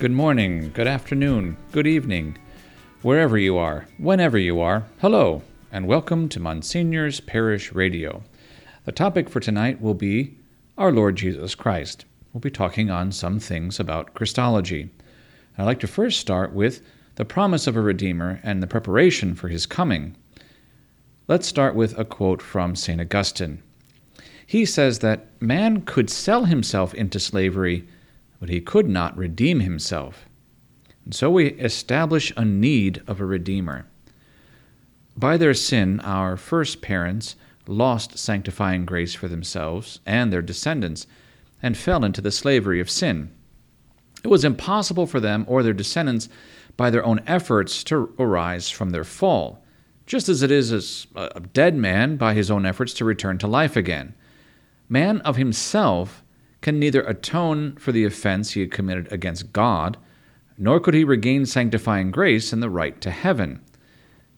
Good morning, good afternoon, good evening, wherever you are, whenever you are, hello, and welcome to Monsignor's Parish Radio. The topic for tonight will be our Lord Jesus Christ. We'll be talking on some things about Christology. I'd like to first start with the promise of a Redeemer and the preparation for his coming. Let's start with a quote from St. Augustine. He says that man could sell himself into slavery, but he could not redeem himself. And so we establish a need of a Redeemer. By their sin, our first parents lost sanctifying grace for themselves and their descendants and fell into the slavery of sin. It was impossible for them or their descendants by their own efforts to arise from their fall just as it is a dead man by his own efforts to return to life again. Man of himself can neither atone for the offense he had committed against God, nor could he regain sanctifying grace and the right to heaven.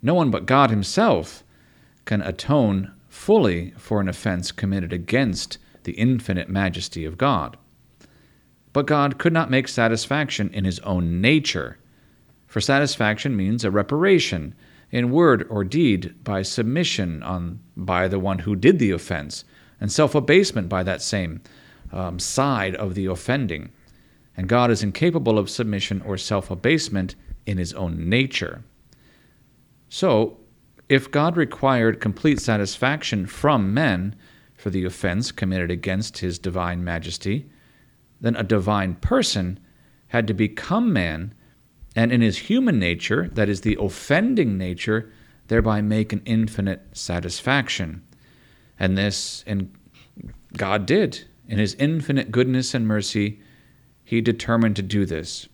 No one but God himself can atone fully for an offense committed against the infinite majesty of God. But God could not make satisfaction in his own nature, for satisfaction means a reparation in word or deed by submission on by the one who did the offense, and self abasement by that same um, side of the offending. And God is incapable of submission or self abasement in his own nature. So, if God required complete satisfaction from men for the offense committed against his divine majesty, then a divine person had to become man and in his human nature, that is the offending nature, thereby make an infinite satisfaction. And this, and God did. In his infinite goodness and mercy, he determined to do this.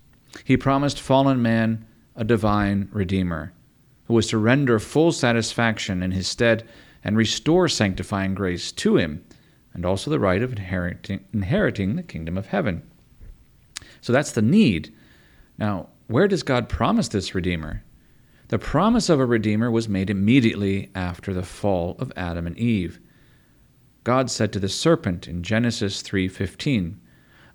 He promised fallen man a divine Redeemer, who was to render full satisfaction in his stead and restore sanctifying grace to him, and also the right of inheriting, inheriting the kingdom of heaven. So that's the need. Now, where does God promise this Redeemer? The promise of a Redeemer was made immediately after the fall of Adam and Eve. God said to the serpent in Genesis 3:15,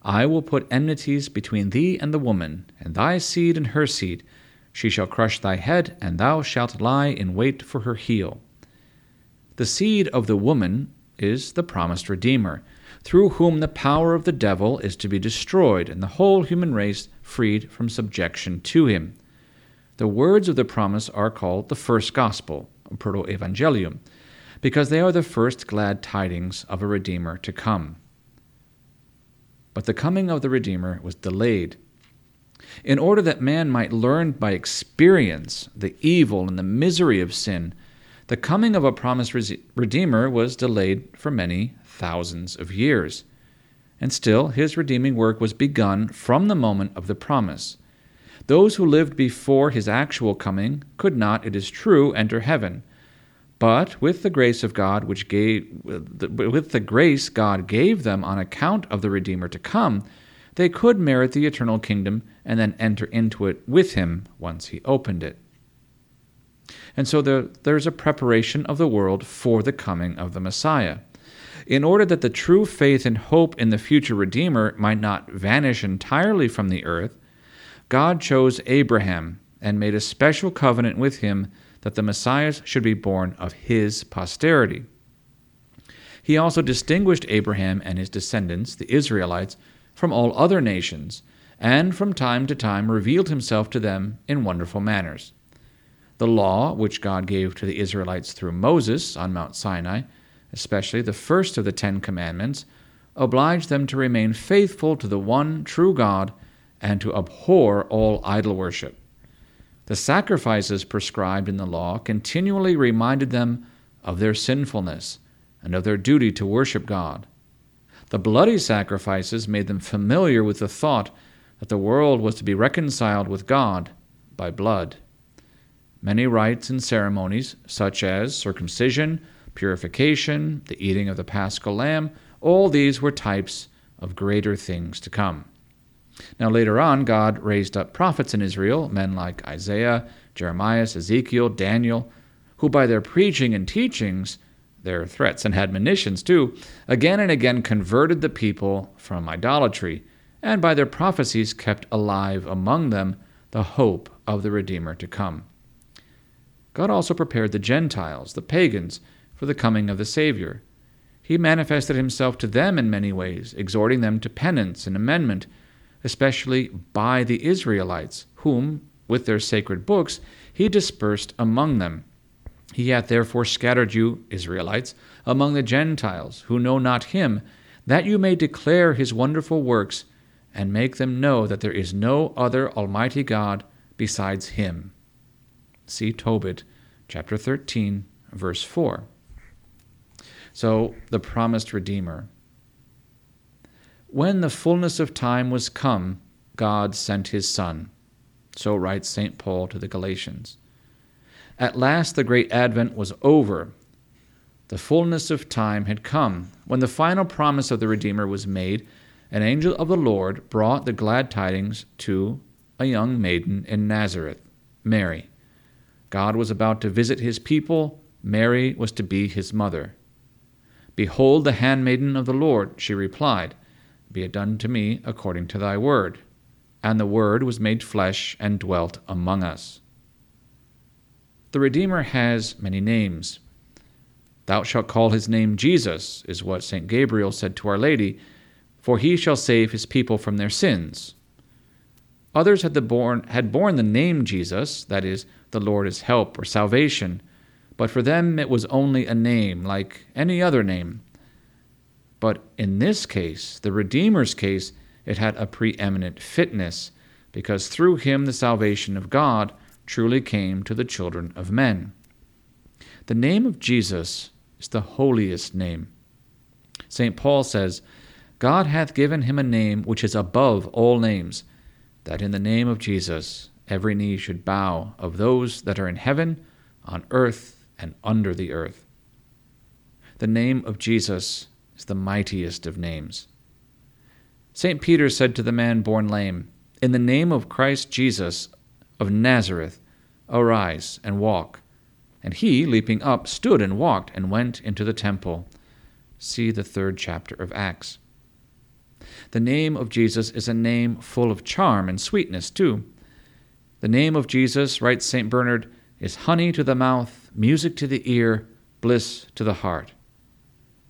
I will put enmities between thee and the woman, and thy seed and her seed. She shall crush thy head, and thou shalt lie in wait for her heel. The seed of the woman is the promised Redeemer, through whom the power of the devil is to be destroyed and the whole human race freed from subjection to him. The words of the promise are called the first gospel, proto-evangelium, because they are the first glad tidings of a Redeemer to come. But the coming of the Redeemer was delayed. In order that man might learn by experience the evil and the misery of sin, the coming of a promised Redeemer was delayed for many thousands of years and still his redeeming work was begun from the moment of the promise. Those who lived before his actual coming could not, it is true, enter heaven. But with the grace of God, which gave, with the grace God gave them on account of the Redeemer to come, they could merit the eternal kingdom and then enter into it with him once he opened it. And so there, there's a preparation of the world for the coming of the Messiah in order that the true faith and hope in the future Redeemer might not vanish entirely from the earth, God chose Abraham and made a special covenant with him that the Messiah should be born of his posterity. He also distinguished Abraham and his descendants, the Israelites, from all other nations, and from time to time revealed himself to them in wonderful manners. The law, which God gave to the Israelites through Moses on Mount Sinai, especially the first of the Ten Commandments, obliged them to remain faithful to the one true God and to abhor all idol worship. The sacrifices prescribed in the law continually reminded them of their sinfulness and of their duty to worship God. The bloody sacrifices made them familiar with the thought that the world was to be reconciled with God by blood. Many rites and ceremonies, such as circumcision, purification, the eating of the paschal lamb, all these were types of greater things to come. Now, later on, God raised up prophets in Israel, men like Isaiah, Jeremiah, Ezekiel, Daniel, who by their preaching and teachings, their threats and admonitions too, again and again converted the people from idolatry and by their prophecies kept alive among them the hope of the Redeemer to come. God also prepared the Gentiles, the pagans, for the coming of the Savior. He manifested himself to them in many ways, exhorting them to penance and amendment, especially by the Israelites, whom, with their sacred books, he dispersed among them. He hath therefore scattered you, Israelites, among the Gentiles, who know not him, that you may declare his wonderful works, and make them know that there is no other Almighty God besides him. See Tobit, chapter 13, verse 4. So, the promised Redeemer. When the fullness of time was come, God sent his Son. So writes St. Paul to the Galatians. At last the great advent was over. The fullness of time had come. When the final promise of the Redeemer was made, an angel of the Lord brought the glad tidings to a young maiden in Nazareth, Mary. God was about to visit his people. Mary was to be his mother. Behold the handmaiden of the Lord, she replied. Be it done to me according to thy word. And the Word was made flesh and dwelt among us. The Redeemer has many names. Thou shalt call his name Jesus, is what St. Gabriel said to Our Lady, for he shall save his people from their sins. Others had, the born, had borne the name Jesus, that is, the Lord is help or salvation, but for them it was only a name, like any other name. But in this case, the Redeemer's case, it had a preeminent fitness, because through him the salvation of God truly came to the children of men. The name of Jesus is the holiest name. St. Paul says, God hath given him a name which is above all names, that in the name of Jesus every knee should bow of those that are in heaven, on earth, and under the earth. The name of Jesus is the mightiest of names. St. Peter said to the man born lame, In the name of Christ Jesus of Nazareth, arise and walk. And he, leaping up, stood and walked and went into the temple. See the third chapter of Acts. The name of Jesus is a name full of charm and sweetness, too. The name of Jesus, writes St. Bernard, is honey to the mouth, music to the ear, bliss to the heart.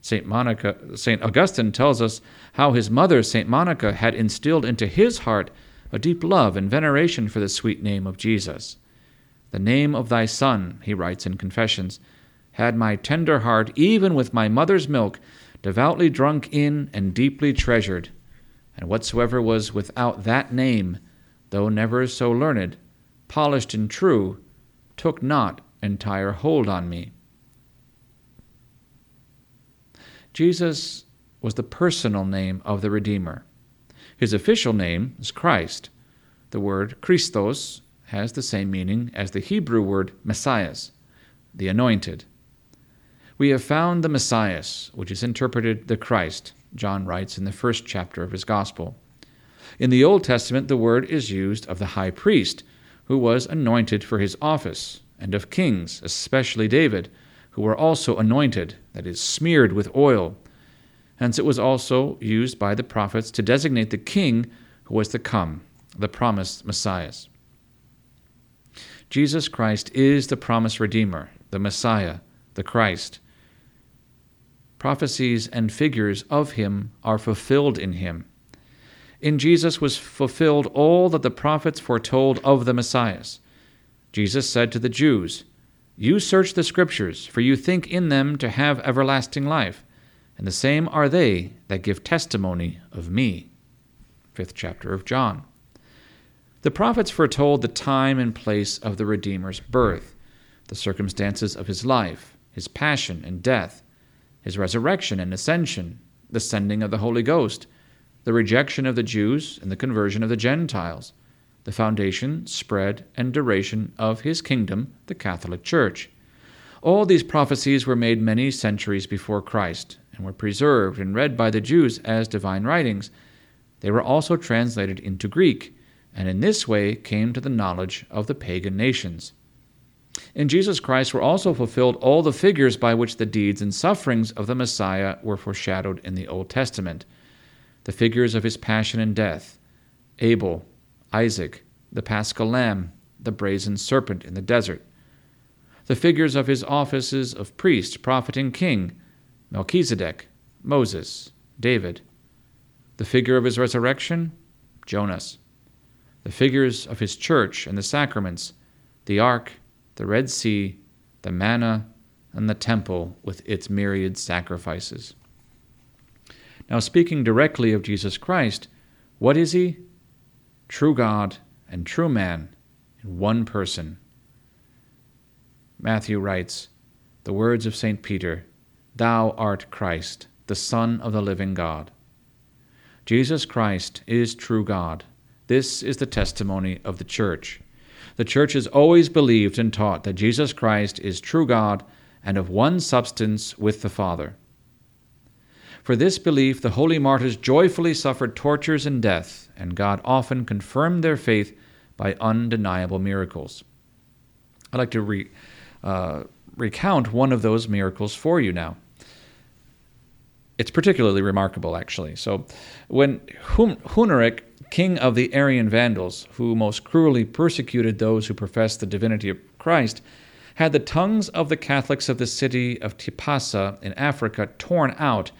St. Monica, St. Augustine tells us how his mother, St. Monica, had instilled into his heart a deep love and veneration for the sweet name of Jesus. The name of thy Son, he writes in Confessions, had my tender heart, even with my mother's milk, devoutly drunk in and deeply treasured. And whatsoever was without that name, though never so learned, polished and true, took not entire hold on me. Jesus was the personal name of the Redeemer. His official name is Christ. The word Christos has the same meaning as the Hebrew word Messias, the anointed. We have found the Messias, which is interpreted the Christ, John writes in the first chapter of his Gospel. In the Old Testament, the word is used of the high priest, who was anointed for his office, and of kings, especially David, who were also anointed, that is, smeared with oil. Hence it was also used by the prophets to designate the king who was to come, the promised Messiah. Jesus Christ is the promised Redeemer, the Messiah, the Christ. Prophecies and figures of him are fulfilled in him. In Jesus was fulfilled all that the prophets foretold of the Messiah. Jesus said to the Jews, you search the Scriptures, for you think in them to have everlasting life, and the same are they that give testimony of me. Fifth chapter of John. The prophets foretold the time and place of the Redeemer's birth, the circumstances of his life, his passion and death, his resurrection and ascension, the sending of the Holy Ghost, the rejection of the Jews and the conversion of the Gentiles the foundation, spread, and duration of his kingdom, the Catholic Church. All these prophecies were made many centuries before Christ and were preserved and read by the Jews as divine writings. They were also translated into Greek, and in this way came to the knowledge of the pagan nations. In Jesus Christ were also fulfilled all the figures by which the deeds and sufferings of the Messiah were foreshadowed in the Old Testament. the figures of his passion and death Abel, Isaac, the paschal lamb, the brazen serpent in the desert, the figures of his offices of priest, prophet, and king Melchizedek, Moses, David, the figure of his resurrection, Jonas, the figures of his church and the sacraments, the ark, the Red Sea, the manna, and the temple with its myriad sacrifices. Now, speaking directly of Jesus Christ, what is he? True God and true man in one person. Matthew writes, The words of St. Peter, Thou art Christ, the Son of the living God. Jesus Christ is true God. This is the testimony of the Church. The Church has always believed and taught that Jesus Christ is true God and of one substance with the Father. For this belief, the holy martyrs joyfully suffered tortures and death, and God often confirmed their faith by undeniable miracles. I'd like to re, uh, recount one of those miracles for you now. It's particularly remarkable, actually. So, when Huneric, king of the Arian Vandals, who most cruelly persecuted those who professed the divinity of Christ, had the tongues of the Catholics of the city of Tipasa in Africa torn out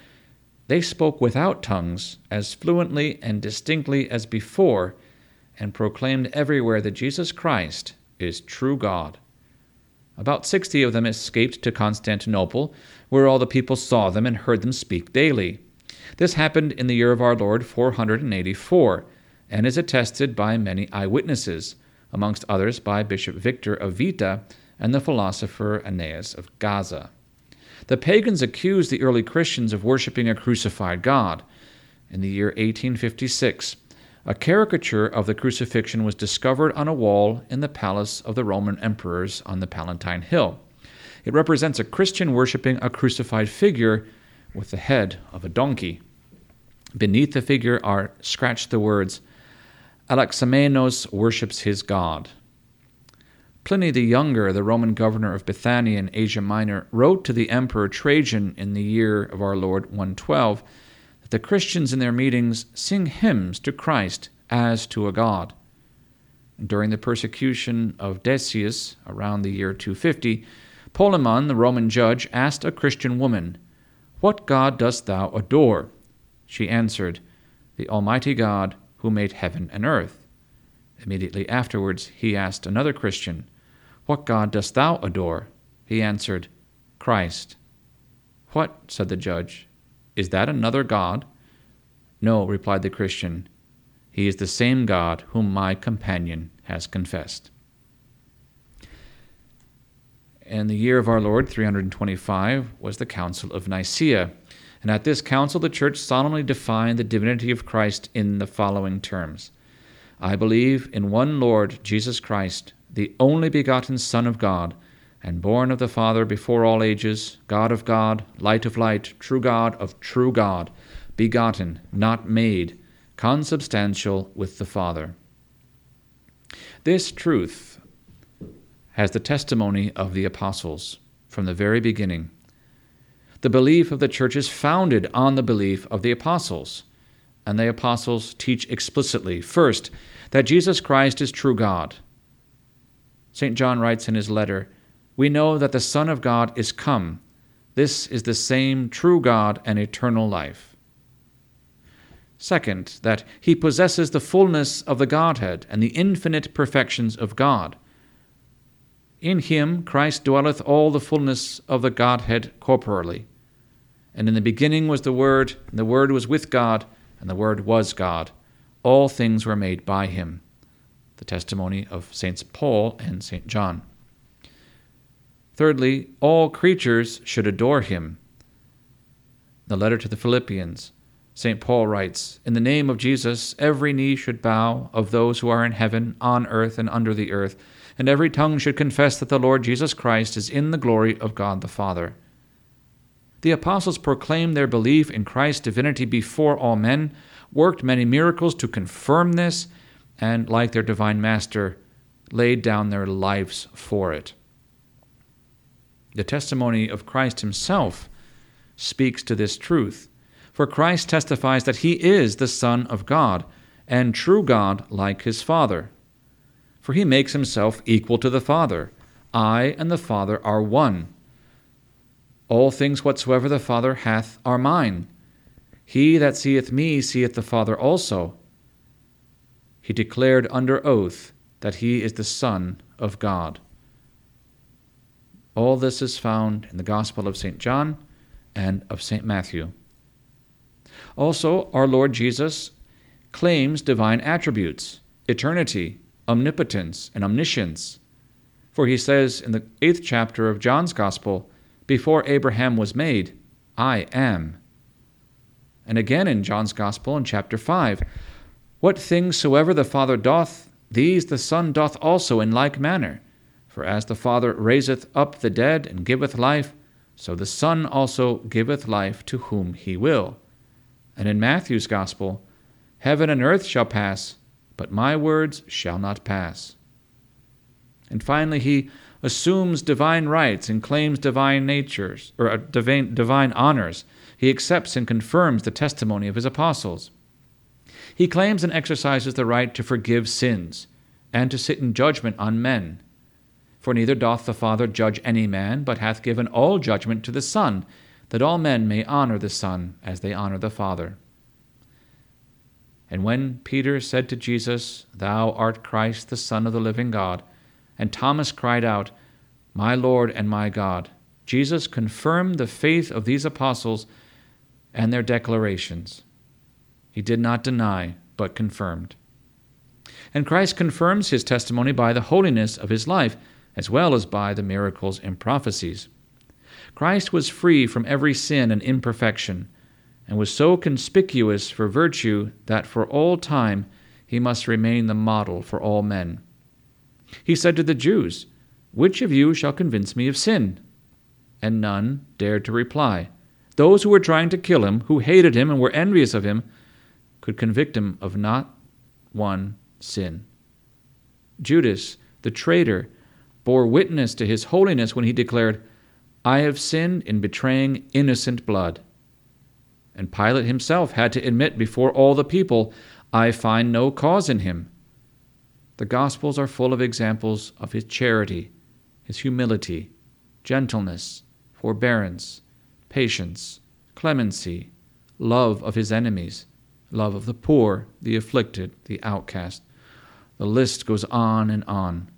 they spoke without tongues as fluently and distinctly as before, and proclaimed everywhere that Jesus Christ is true God. About sixty of them escaped to Constantinople, where all the people saw them and heard them speak daily. This happened in the year of our Lord 484, and is attested by many eyewitnesses, amongst others by Bishop Victor of Vita and the philosopher Aeneas of Gaza. The pagans accused the early Christians of worshiping a crucified God. In the year 1856, a caricature of the crucifixion was discovered on a wall in the palace of the Roman emperors on the Palatine Hill. It represents a Christian worshiping a crucified figure with the head of a donkey. Beneath the figure are scratched the words, Alexamenos worships his God. Pliny the Younger, the Roman governor of Bithynia in Asia Minor, wrote to the Emperor Trajan in the year of our Lord 112 that the Christians in their meetings sing hymns to Christ as to a god. During the persecution of Decius around the year 250, Polemon, the Roman judge, asked a Christian woman, What God dost thou adore? She answered, The Almighty God who made heaven and earth. Immediately afterwards, he asked another Christian, what God dost thou adore? He answered, Christ. What? said the judge. Is that another God? No, replied the Christian. He is the same God whom my companion has confessed. In the year of our Lord, 325, was the Council of Nicaea. And at this council, the Church solemnly defined the divinity of Christ in the following terms I believe in one Lord Jesus Christ the only begotten Son of God, and born of the Father before all ages, God of God, light of light, true God of true God, begotten, not made, consubstantial with the Father. This truth has the testimony of the apostles from the very beginning. The belief of the church is founded on the belief of the apostles, and the apostles teach explicitly first, that Jesus Christ is true God St. John writes in his letter, We know that the Son of God is come. This is the same true God and eternal life. Second, that he possesses the fullness of the Godhead and the infinite perfections of God. In him Christ dwelleth all the fullness of the Godhead corporally. And in the beginning was the Word, and the Word was with God, and the Word was God. All things were made by him the testimony of Saints Paul and St. John. Thirdly, all creatures should adore him. The letter to the Philippians, St. Paul writes, In the name of Jesus, every knee should bow of those who are in heaven, on earth, and under the earth, and every tongue should confess that the Lord Jesus Christ is in the glory of God the Father. The apostles proclaimed their belief in Christ's divinity before all men, worked many miracles to confirm this, and, like their divine master, laid down their lives for it. The testimony of Christ himself speaks to this truth. For Christ testifies that he is the Son of God, and true God like his Father. For he makes himself equal to the Father. I and the Father are one. All things whatsoever the Father hath are mine. He that seeth me seeth the Father also. He declared under oath that he is the Son of God. All this is found in the Gospel of St. John and of St. Matthew. Also, our Lord Jesus claims divine attributes eternity, omnipotence, and omniscience. For he says in the eighth chapter of John's Gospel, Before Abraham was made, I am. And again in John's Gospel in chapter 5, What things soever the Father doth, these the Son doth also in like manner. For as the Father raiseth up the dead and giveth life, so the Son also giveth life to whom he will. And in Matthew's Gospel, Heaven and earth shall pass, but my words shall not pass. And finally, he assumes divine rights and claims divine natures, or uh, divine, divine honors. He accepts and confirms the testimony of his apostles. He claims and exercises the right to forgive sins and to sit in judgment on men. For neither doth the Father judge any man, but hath given all judgment to the Son, that all men may honor the Son as they honor the Father. And when Peter said to Jesus, Thou art Christ, the Son of the living God, and Thomas cried out, My Lord and my God, Jesus confirmed the faith of these apostles and their declarations. He did not deny, but confirmed. And Christ confirms his testimony by the holiness of his life, as well as by the miracles and prophecies. Christ was free from every sin and imperfection, and was so conspicuous for virtue that for all time he must remain the model for all men. He said to the Jews, Which of you shall convince me of sin? And none dared to reply. Those who were trying to kill him, who hated him and were envious of him, could convict him of not one sin. Judas, the traitor, bore witness to his holiness when he declared, I have sinned in betraying innocent blood. And Pilate himself had to admit before all the people, I find no cause in him. The Gospels are full of examples of his charity, his humility, gentleness, forbearance, patience, clemency, love of his enemies, love of the poor, the afflicted, the outcast. The list goes on and on.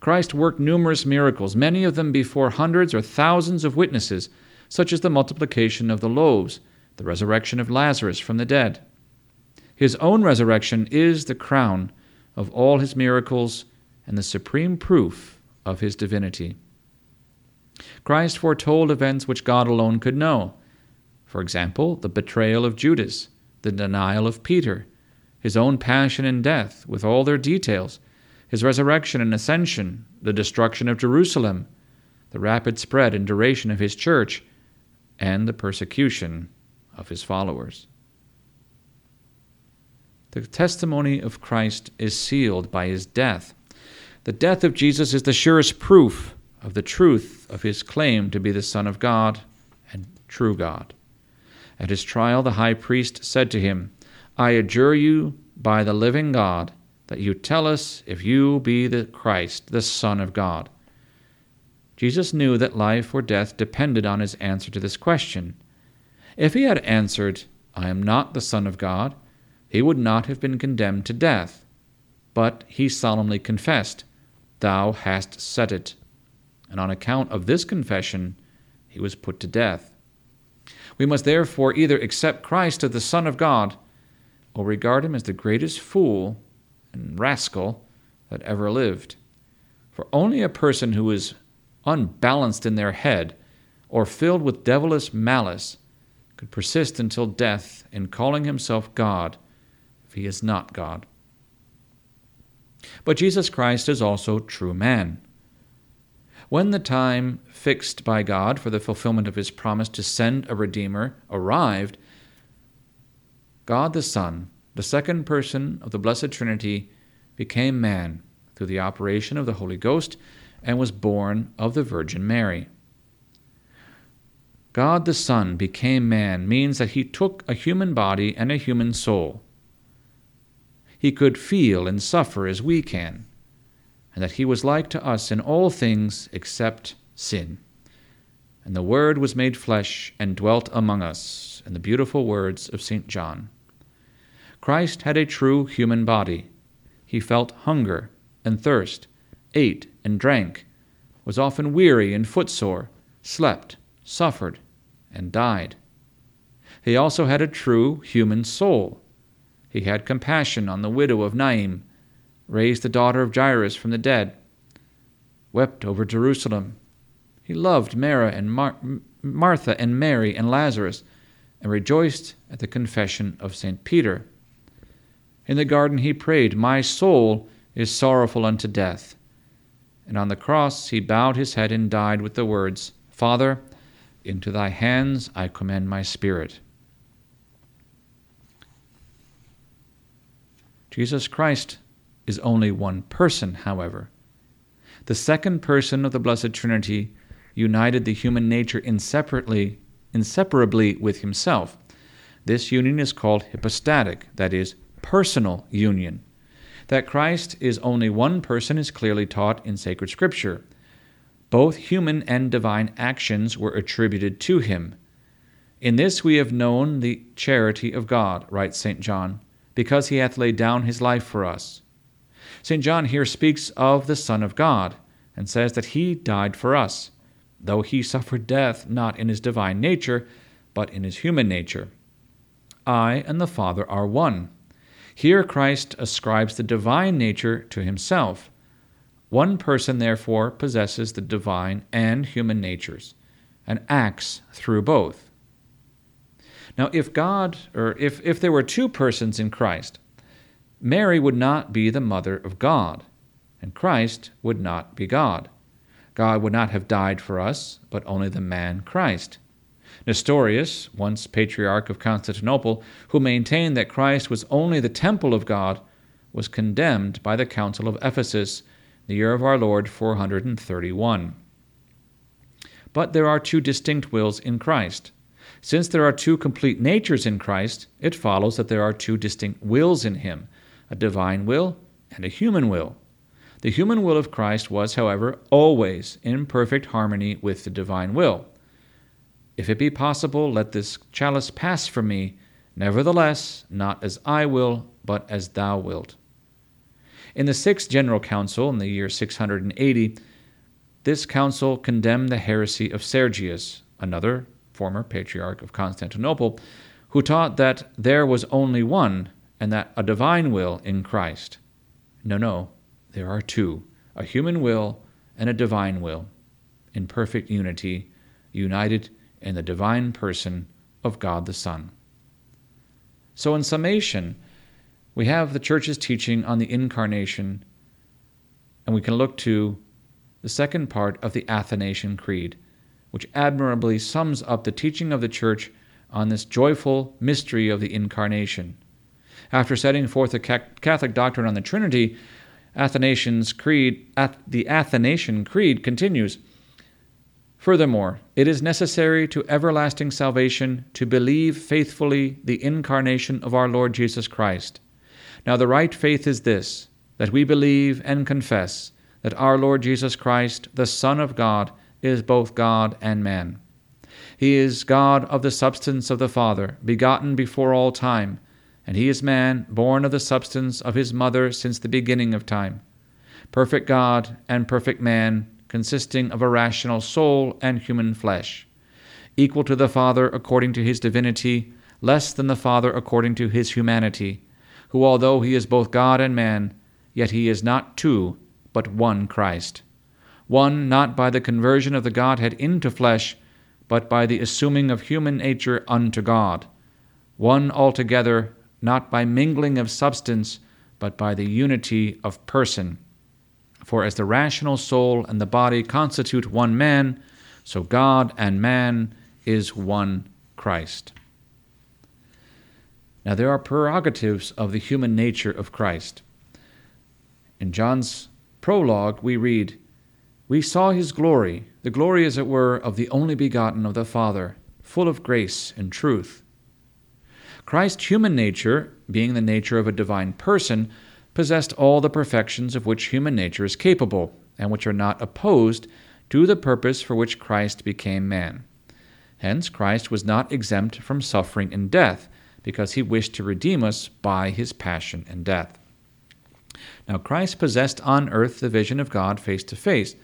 Christ worked numerous miracles, many of them before hundreds or thousands of witnesses, such as the multiplication of the loaves, the resurrection of Lazarus from the dead. His own resurrection is the crown of all his miracles and the supreme proof of his divinity. Christ foretold events which God alone could know. For example, the betrayal of Judas, the denial of Peter, his own passion and death, with all their details, his resurrection and ascension, the destruction of Jerusalem, the rapid spread and duration of his church, and the persecution of his followers. The testimony of Christ is sealed by his death. The death of Jesus is the surest proof of the truth of his claim to be the Son of God and true God. At his trial, the high priest said to him, I adjure you by the living God that you tell us if you be the Christ, the Son of God. Jesus knew that life or death depended on his answer to this question. If he had answered, I am not the Son of God, he would not have been condemned to death. But he solemnly confessed, Thou hast said it. And on account of this confession, he was put to death. We must therefore either accept Christ as the Son of God or regard him as the greatest fool and rascal that ever lived. For only a person who is unbalanced in their head or filled with devilish malice could persist until death in calling himself God if he is not God. But Jesus Christ is also true man. When the time fixed by God for the fulfillment of his promise to send a Redeemer arrived, God the Son the second person of the Blessed Trinity became man through the operation of the Holy Ghost and was born of the Virgin Mary. God the Son became man means that he took a human body and a human soul. He could feel and suffer as we can, and that he was like to us in all things except sin. And the Word was made flesh and dwelt among us, in the beautiful words of St. John. Christ had a true human body. He felt hunger and thirst, ate and drank, was often weary and footsore, slept, suffered, and died. He also had a true human soul. He had compassion on the widow of Naim, raised the daughter of Jairus from the dead, wept over Jerusalem. He loved Mara and Mar- Martha and Mary and Lazarus, and rejoiced at the confession of St. Peter. In the garden he prayed, My soul is sorrowful unto death. And on the cross he bowed his head and died with the words, Father, into thy hands I commend my spirit. Jesus Christ is only one person, however. The second person of the Blessed Trinity united the human nature inseparably, inseparably with himself. This union is called hypostatic, that is, personal union. That Christ is only one person is clearly taught in sacred scripture. Both human and divine actions were attributed to him. In this we have known the charity of God, writes St. John, because he hath laid down his life for us. St. John here speaks of the Son of God, and says that he died for us, though he suffered death not in his divine nature, but in his human nature. I and the Father are one. Here Christ ascribes the divine nature to himself one person, therefore, possesses the divine and human natures and acts through both. Now, if God, or if, if there were two persons in Christ, Mary would not be the mother of God, and Christ would not be God. God would not have died for us, but only the man Christ. Nestorius, once patriarch of Constantinople, who maintained that Christ was only the temple of God, was condemned by the Council of Ephesus the year of our Lord 431. But there are two distinct wills in Christ. Since there are two complete natures in Christ, it follows that there are two distinct wills in him a divine will and a human will. The human will of Christ was, however, always in perfect harmony with the divine will. If it be possible, let this chalice pass from me. Nevertheless, not as I will, but as thou wilt. In the Sixth General Council in the year 680, this council condemned the heresy of Sergius, another former patriarch of Constantinople, who taught that there was only one and that a divine will in Christ. No, no, there are two a human will and a divine will, in perfect unity, united in the divine person of God the Son. So, in summation, we have the church's teaching on the incarnation, and we can look to the second part of the Athanasian Creed, which admirably sums up the teaching of the church on this joyful mystery of the incarnation. After setting forth the Catholic doctrine on the Trinity, Athanasian's Creed, the Athanasian Creed continues. Furthermore, it is necessary to everlasting salvation to believe faithfully the incarnation of our Lord Jesus Christ now, the right faith is this that we believe and confess that our Lord Jesus Christ, the Son of God, is both God and man. He is God of the substance of the Father, begotten before all time, and he is man, born of the substance of his mother since the beginning of time. Perfect God and perfect man, consisting of a rational soul and human flesh. Equal to the Father according to his divinity, less than the Father according to his humanity who, although he is both God and man, yet he is not two, but one Christ. One not by the conversion of the Godhead into flesh, but by the assuming of human nature unto God. One altogether, not by mingling of substance, but by the unity of person. For as the rational soul and the body constitute one man, so God and man is one Christ. Now, there are prerogatives of the human nature of Christ. In John's prologue, we read, We saw his glory, the glory, as it were, of the only begotten of the Father, full of grace and truth. Christ's human nature, being the nature of a divine person, possessed all the perfections of which human nature is capable, and which are not opposed to the purpose for which Christ became man. Hence, Christ was not exempt from suffering and death, because he wished to redeem us by his passion and death. Now, Christ possessed on earth the vision of God face to face,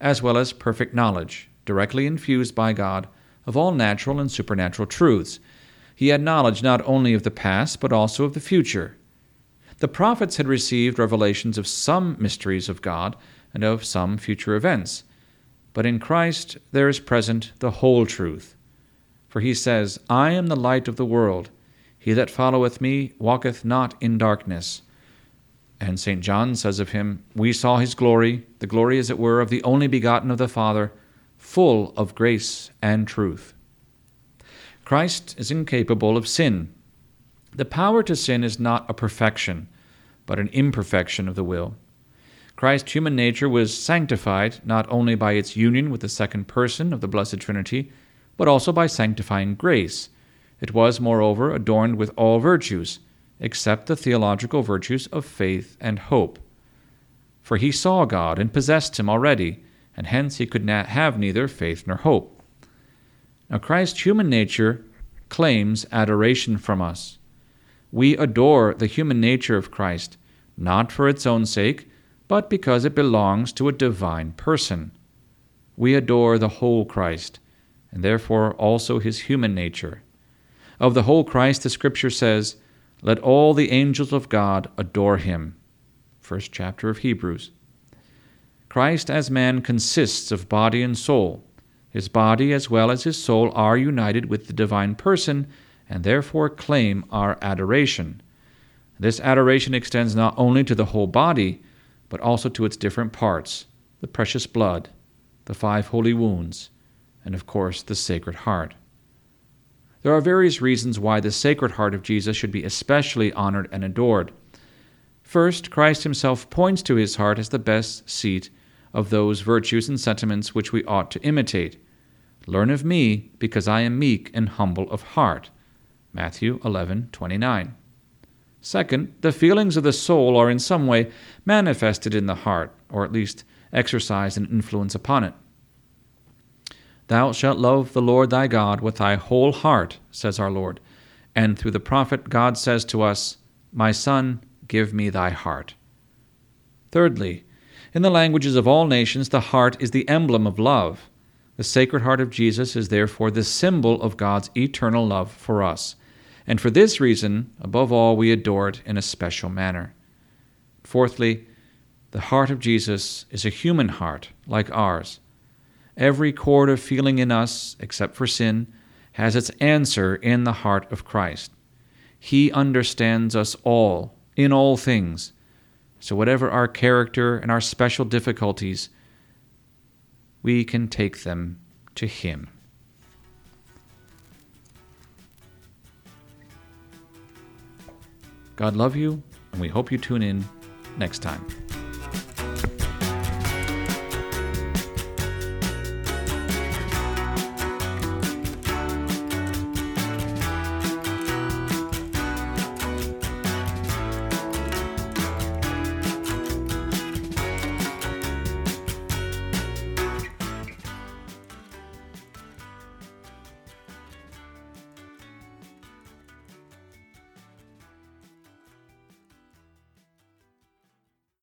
as well as perfect knowledge, directly infused by God, of all natural and supernatural truths. He had knowledge not only of the past, but also of the future. The prophets had received revelations of some mysteries of God and of some future events. But in Christ there is present the whole truth. For he says, I am the light of the world. He that followeth me walketh not in darkness. And St. John says of him, We saw his glory, the glory, as it were, of the only begotten of the Father, full of grace and truth. Christ is incapable of sin. The power to sin is not a perfection, but an imperfection of the will. Christ's human nature was sanctified not only by its union with the second person of the Blessed Trinity, but also by sanctifying grace. It was, moreover, adorned with all virtues, except the theological virtues of faith and hope. For he saw God and possessed him already, and hence he could not have neither faith nor hope. Now, Christ's human nature claims adoration from us. We adore the human nature of Christ, not for its own sake, but because it belongs to a divine person. We adore the whole Christ, and therefore also his human nature. Of the whole Christ, the Scripture says, Let all the angels of God adore him. First chapter of Hebrews. Christ as man consists of body and soul. His body as well as his soul are united with the divine person and therefore claim our adoration. This adoration extends not only to the whole body, but also to its different parts the precious blood, the five holy wounds, and of course the Sacred Heart. There are various reasons why the Sacred Heart of Jesus should be especially honored and adored. First, Christ himself points to his heart as the best seat of those virtues and sentiments which we ought to imitate. Learn of me, because I am meek and humble of heart. Matthew 11:29. Second, the feelings of the soul are in some way manifested in the heart, or at least exercise an influence upon it. Thou shalt love the Lord thy God with thy whole heart, says our Lord. And through the prophet, God says to us, My son, give me thy heart. Thirdly, in the languages of all nations, the heart is the emblem of love. The Sacred Heart of Jesus is therefore the symbol of God's eternal love for us and for this reason, above all, we adore it in a special manner. Fourthly, the heart of Jesus is a human heart, like ours. Every chord of feeling in us, except for sin, has its answer in the heart of Christ. He understands us all, in all things. So, whatever our character and our special difficulties, we can take them to Him. God love you, and we hope you tune in next time.